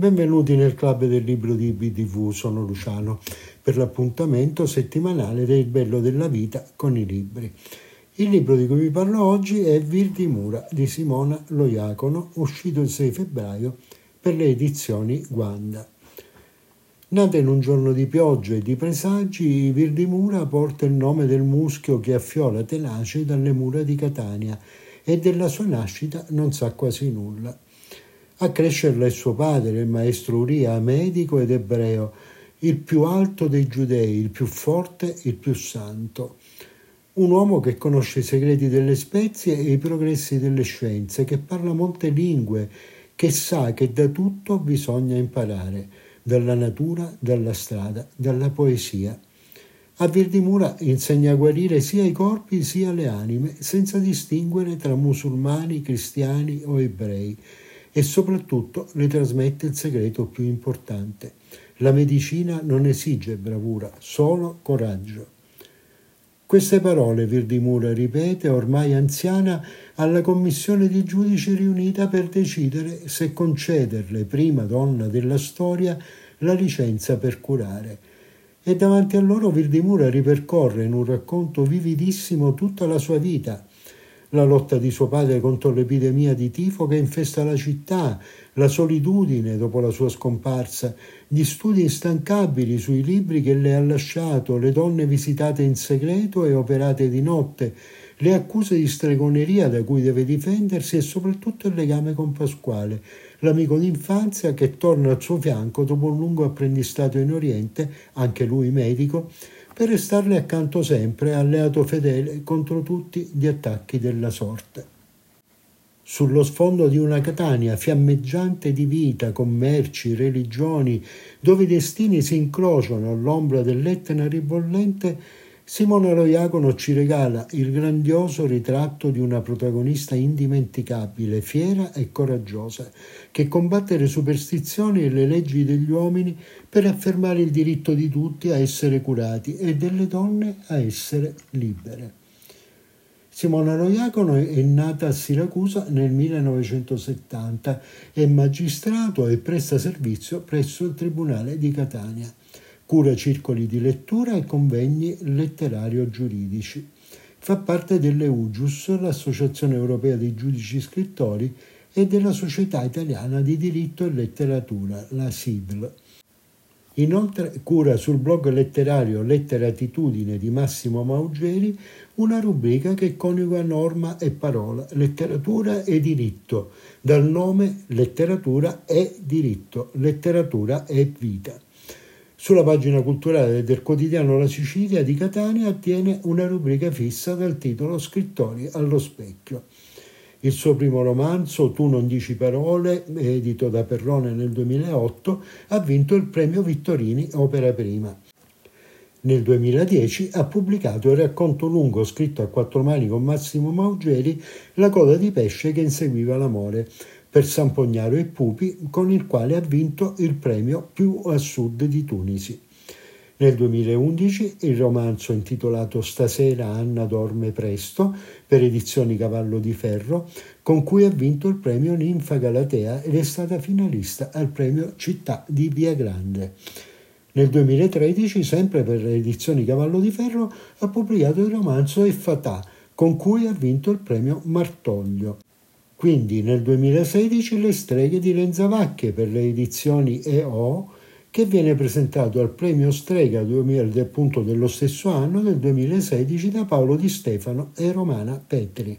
Benvenuti nel club del libro di BTV, sono Luciano, per l'appuntamento settimanale del bello della vita con i libri. Il libro di cui vi parlo oggi è Vir di Mura di Simona Loiacono, uscito il 6 febbraio per le edizioni Guanda. Nata in un giorno di pioggia e di presagi, Vir di Mura porta il nome del muschio che affiola tenace dalle mura di Catania e della sua nascita non sa quasi nulla. A crescerla è suo padre, il maestro Uria, medico ed ebreo, il più alto dei giudei, il più forte, il più santo. Un uomo che conosce i segreti delle spezie e i progressi delle scienze, che parla molte lingue, che sa che da tutto bisogna imparare, dalla natura, dalla strada, dalla poesia. A Virdimura insegna a guarire sia i corpi sia le anime, senza distinguere tra musulmani, cristiani o ebrei e soprattutto le trasmette il segreto più importante. La medicina non esige bravura, solo coraggio. Queste parole Virdimura ripete, ormai anziana, alla commissione di giudici riunita per decidere se concederle, prima donna della storia, la licenza per curare. E davanti a loro Virdimura ripercorre in un racconto vividissimo tutta la sua vita, la lotta di suo padre contro l'epidemia di tifo che infesta la città, la solitudine dopo la sua scomparsa, gli studi instancabili sui libri che le ha lasciato, le donne visitate in segreto e operate di notte, le accuse di stregoneria da cui deve difendersi e soprattutto il legame con Pasquale, l'amico d'infanzia che torna al suo fianco dopo un lungo apprendistato in Oriente, anche lui medico, per restarle accanto sempre, alleato fedele contro tutti gli attacchi della sorte. Sullo sfondo di una Catania fiammeggiante di vita, commerci, religioni, dove i destini si incrociano all'ombra dell'Etna ribollente, Simone Loiacono ci regala il grandioso ritratto di una protagonista indimenticabile, fiera e coraggiosa, che combatte le superstizioni e le leggi degli uomini per affermare il diritto di tutti a essere curati e delle donne a essere libere. Simona Loiacono è nata a Siracusa nel 1970, è magistrato e presta servizio presso il Tribunale di Catania cura circoli di lettura e convegni letterario-giuridici. Fa parte delle UGIUS, l'Associazione Europea dei Giudici Scrittori, e della Società Italiana di Diritto e Letteratura, la SIDL. Inoltre cura sul blog letterario Letteratitudine di Massimo Maugeri una rubrica che coniuga norma e parola, letteratura e diritto, dal nome Letteratura è diritto, letteratura è vita. Sulla pagina culturale del quotidiano La Sicilia di Catania tiene una rubrica fissa dal titolo Scrittori allo specchio. Il suo primo romanzo, Tu non dici parole, edito da Perrone nel 2008, ha vinto il premio Vittorini Opera Prima. Nel 2010 ha pubblicato il racconto lungo scritto a quattro mani con Massimo Maugeri, La coda di pesce che inseguiva l'amore, per San Pognaro e Pupi, con il quale ha vinto il premio più a sud di Tunisi. Nel 2011 il romanzo intitolato Stasera Anna dorme presto per edizioni Cavallo di Ferro, con cui ha vinto il premio Ninfa Galatea ed è stata finalista al premio Città di Via Grande. Nel 2013, sempre per edizioni Cavallo di Ferro, ha pubblicato il romanzo E Fatà, con cui ha vinto il premio Martoglio. Quindi nel 2016 le streghe di Lenzavacche per le edizioni EO che viene presentato al premio Strega 2000 appunto dello stesso anno del 2016 da Paolo Di Stefano e Romana Petri.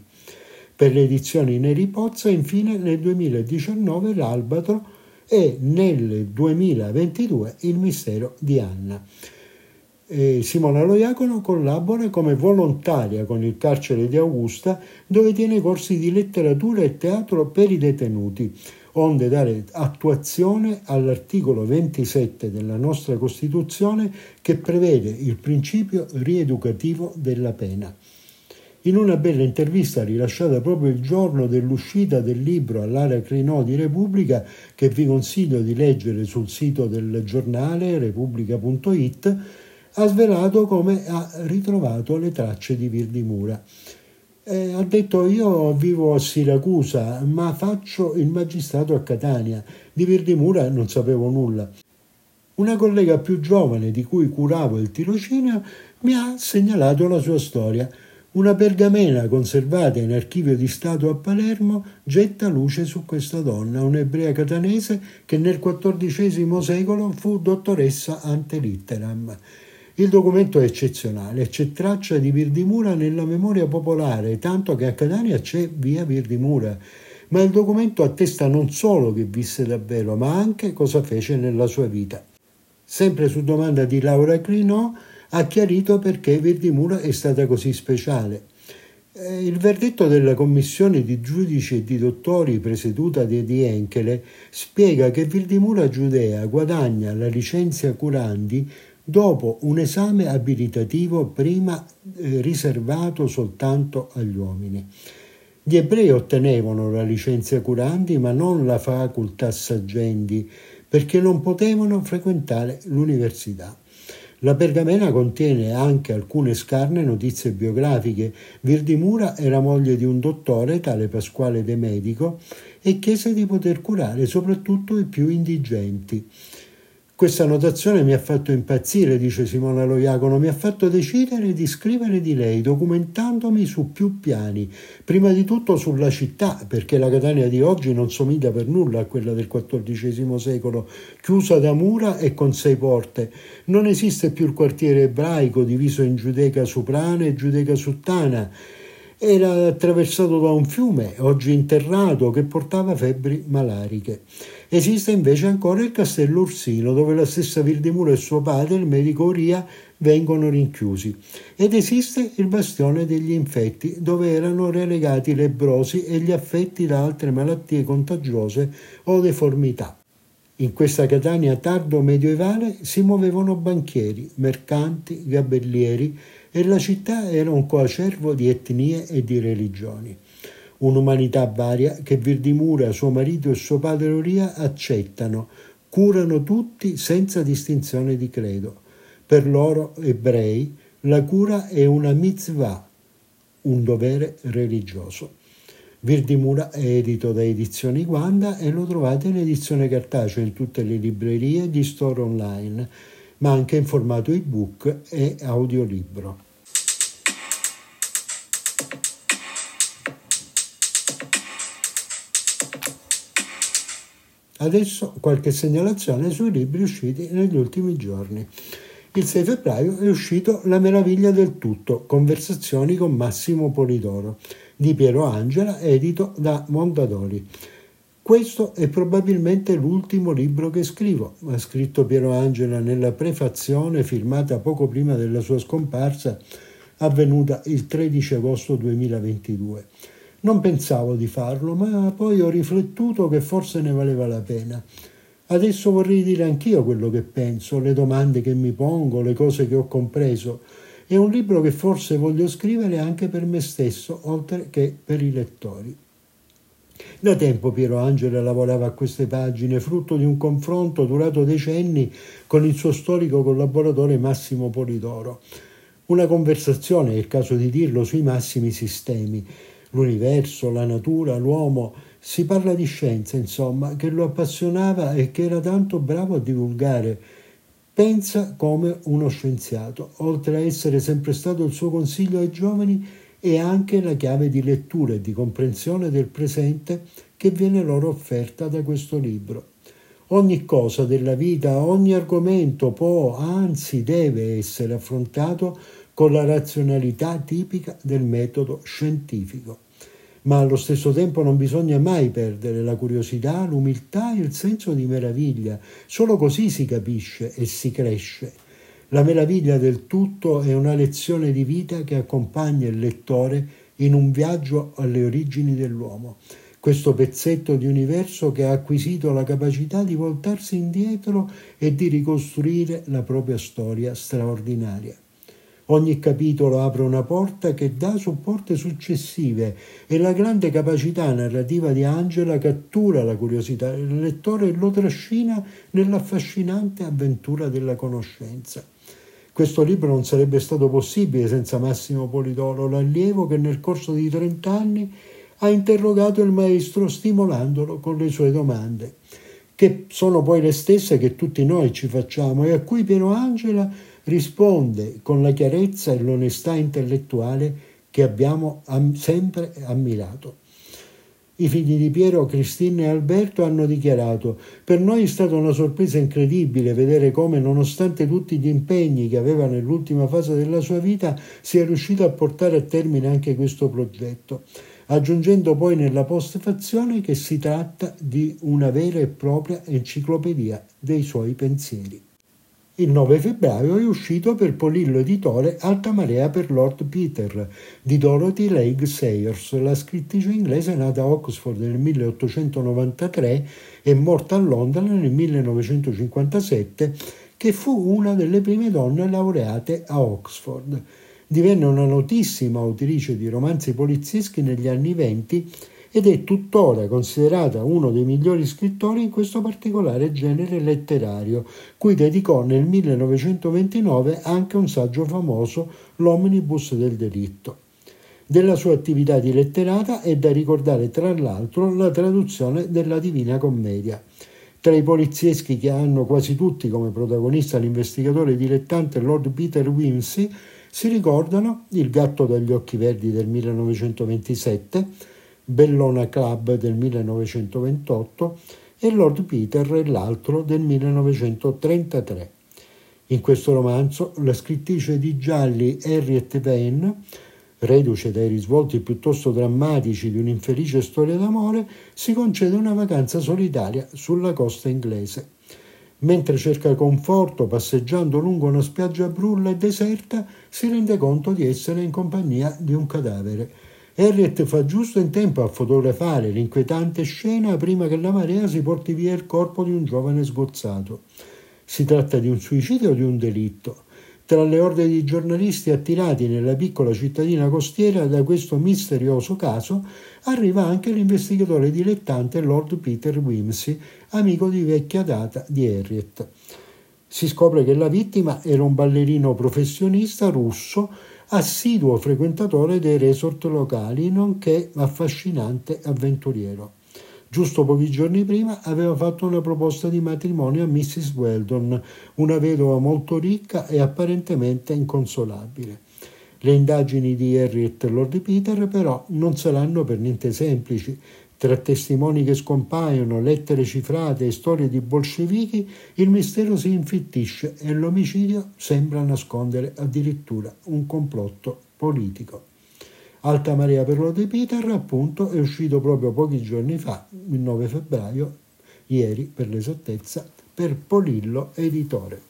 Per le edizioni Neri Pozza infine nel 2019 l'Albatro e nel 2022 il Mistero di Anna eh, Simona Loiacono collabora come volontaria con il carcere di Augusta dove tiene corsi di letteratura e teatro per i detenuti, onde dare attuazione all'articolo 27 della nostra Costituzione che prevede il principio rieducativo della pena. In una bella intervista rilasciata proprio il giorno dell'uscita del libro all'area Crinò di Repubblica, che vi consiglio di leggere sul sito del giornale repubblica.it, ha svelato come ha ritrovato le tracce di Virdimura. Eh, ha detto io vivo a Siracusa ma faccio il magistrato a Catania. Di Virdimura non sapevo nulla. Una collega più giovane di cui curavo il tirocinio mi ha segnalato la sua storia. Una pergamena conservata in archivio di Stato a Palermo getta luce su questa donna, un'ebrea catanese che nel XIV secolo fu dottoressa ante litteram. Il documento è eccezionale, c'è traccia di Virdimura nella memoria popolare, tanto che a Catania c'è via Virdimura. Ma il documento attesta non solo che visse davvero, ma anche cosa fece nella sua vita. Sempre su domanda di Laura Crinò, ha chiarito perché Virdimura è stata così speciale. Eh, il verdetto della commissione di giudici e di dottori presieduta da Edi Enkele spiega che Virdimura Giudea guadagna la licenza curandi dopo un esame abilitativo prima eh, riservato soltanto agli uomini. Gli ebrei ottenevano la licenza curandi ma non la facultà saggendi perché non potevano frequentare l'università. La pergamena contiene anche alcune scarne notizie biografiche. Virdimura era moglie di un dottore, tale Pasquale De Medico, e chiese di poter curare soprattutto i più indigenti. Questa notazione mi ha fatto impazzire, dice Simona Loiacono, mi ha fatto decidere di scrivere di lei, documentandomi su più piani. Prima di tutto sulla città, perché la Catania di oggi non somiglia per nulla a quella del XIV secolo, chiusa da mura e con sei porte. Non esiste più il quartiere ebraico diviso in Giudeca Suprana e Giudeca Suttana era attraversato da un fiume, oggi interrato, che portava febbri malariche. Esiste invece ancora il castello Ursino, dove la stessa Vildemura e suo padre, il medico Oria, vengono rinchiusi. Ed esiste il bastione degli infetti, dove erano relegati i lebrosi e gli affetti da altre malattie contagiose o deformità. In questa Catania tardo medievale si muovevano banchieri, mercanti, gabellieri e la città era un coacervo di etnie e di religioni. Un'umanità varia che Virdimura, suo marito e suo padre Oria accettano, curano tutti senza distinzione di credo. Per loro ebrei la cura è una mitzvah, un dovere religioso. Virdimura è edito da Edizioni Guanda e lo trovate in edizione cartacea in tutte le librerie di store online ma anche in formato ebook e audiolibro. Adesso qualche segnalazione sui libri usciti negli ultimi giorni. Il 6 febbraio è uscito La meraviglia del tutto, conversazioni con Massimo Polidoro, di Piero Angela, edito da Mondadori. Questo è probabilmente l'ultimo libro che scrivo, ha scritto Piero Angela nella prefazione firmata poco prima della sua scomparsa, avvenuta il 13 agosto 2022. Non pensavo di farlo, ma poi ho riflettuto che forse ne valeva la pena. Adesso vorrei dire anch'io quello che penso, le domande che mi pongo, le cose che ho compreso. È un libro che forse voglio scrivere anche per me stesso, oltre che per i lettori. Da tempo Piero Angela lavorava a queste pagine, frutto di un confronto durato decenni con il suo storico collaboratore Massimo Polidoro. Una conversazione, è il caso di dirlo, sui massimi sistemi, l'universo, la natura, l'uomo. Si parla di scienza, insomma, che lo appassionava e che era tanto bravo a divulgare. Pensa come uno scienziato, oltre a essere sempre stato il suo consiglio ai giovani, e anche la chiave di lettura e di comprensione del presente che viene loro offerta da questo libro. Ogni cosa della vita, ogni argomento può, anzi deve essere affrontato con la razionalità tipica del metodo scientifico. Ma allo stesso tempo non bisogna mai perdere la curiosità, l'umiltà e il senso di meraviglia. Solo così si capisce e si cresce. La meraviglia del tutto è una lezione di vita che accompagna il lettore in un viaggio alle origini dell'uomo. Questo pezzetto di universo che ha acquisito la capacità di voltarsi indietro e di ricostruire la propria storia straordinaria. Ogni capitolo apre una porta che dà su porte successive e la grande capacità narrativa di Angela cattura la curiosità del lettore e lo trascina nell'affascinante avventura della conoscenza. Questo libro non sarebbe stato possibile senza Massimo Polidoro, l'allievo che nel corso di 30 anni ha interrogato il maestro stimolandolo con le sue domande, che sono poi le stesse che tutti noi ci facciamo e a cui Piero Angela risponde con la chiarezza e l'onestà intellettuale che abbiamo sempre ammirato. I figli di Piero, Cristina e Alberto hanno dichiarato per noi è stata una sorpresa incredibile vedere come, nonostante tutti gli impegni che aveva nell'ultima fase della sua vita, sia riuscito a portare a termine anche questo progetto, aggiungendo poi nella postfazione che si tratta di una vera e propria enciclopedia dei suoi pensieri. Il 9 febbraio è uscito per Polillo Editore Alta Marea per Lord Peter di Dorothy Lake Sayers, la scrittrice inglese nata a Oxford nel 1893 e morta a Londra nel 1957, che fu una delle prime donne laureate a Oxford. Divenne una notissima autrice di romanzi polizieschi negli anni venti ed è tuttora considerata uno dei migliori scrittori in questo particolare genere letterario, cui dedicò nel 1929 anche un saggio famoso, L'Omnibus del delitto. Della sua attività di letterata è da ricordare tra l'altro la traduzione della Divina Commedia. Tra i polizieschi che hanno quasi tutti come protagonista l'investigatore dilettante Lord Peter Wimsey si ricordano Il gatto dagli occhi verdi del 1927, Bellona Club del 1928 e Lord Peter e l'altro del 1933. In questo romanzo la scrittrice di gialli Harriet Vane, reduce dai risvolti piuttosto drammatici di un'infelice storia d'amore, si concede una vacanza solitaria sulla costa inglese. Mentre cerca conforto passeggiando lungo una spiaggia brulla e deserta, si rende conto di essere in compagnia di un cadavere Harriet fa giusto in tempo a fotografare l'inquietante scena prima che la marea si porti via il corpo di un giovane sgozzato. Si tratta di un suicidio o di un delitto? Tra le orde di giornalisti attirati nella piccola cittadina costiera da questo misterioso caso arriva anche l'investigatore dilettante Lord Peter Wimsey, amico di vecchia data di Harriet. Si scopre che la vittima era un ballerino professionista russo assiduo frequentatore dei resort locali, nonché affascinante avventuriero. Giusto pochi giorni prima aveva fatto una proposta di matrimonio a Mrs. Weldon, una vedova molto ricca e apparentemente inconsolabile. Le indagini di Harriet e Lord Peter però non saranno per niente semplici tra testimoni che scompaiono, lettere cifrate e storie di bolscevichi, il mistero si infittisce e l'omicidio sembra nascondere addirittura un complotto politico. Alta Maria per lo De Peter, appunto, è uscito proprio pochi giorni fa, il 9 febbraio, ieri per l'esattezza, per Polillo Editore.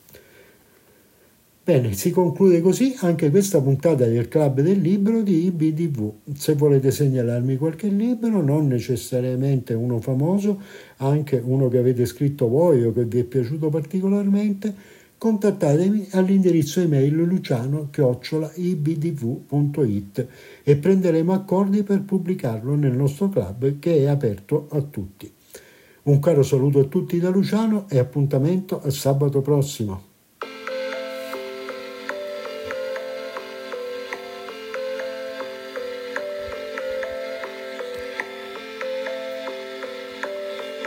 Bene, si conclude così anche questa puntata del Club del Libro di IBDV. Se volete segnalarmi qualche libro, non necessariamente uno famoso, anche uno che avete scritto voi o che vi è piaciuto particolarmente, contattatemi all'indirizzo email luciano-ibdv.it e prenderemo accordi per pubblicarlo nel nostro club che è aperto a tutti. Un caro saluto a tutti da Luciano e appuntamento a sabato prossimo.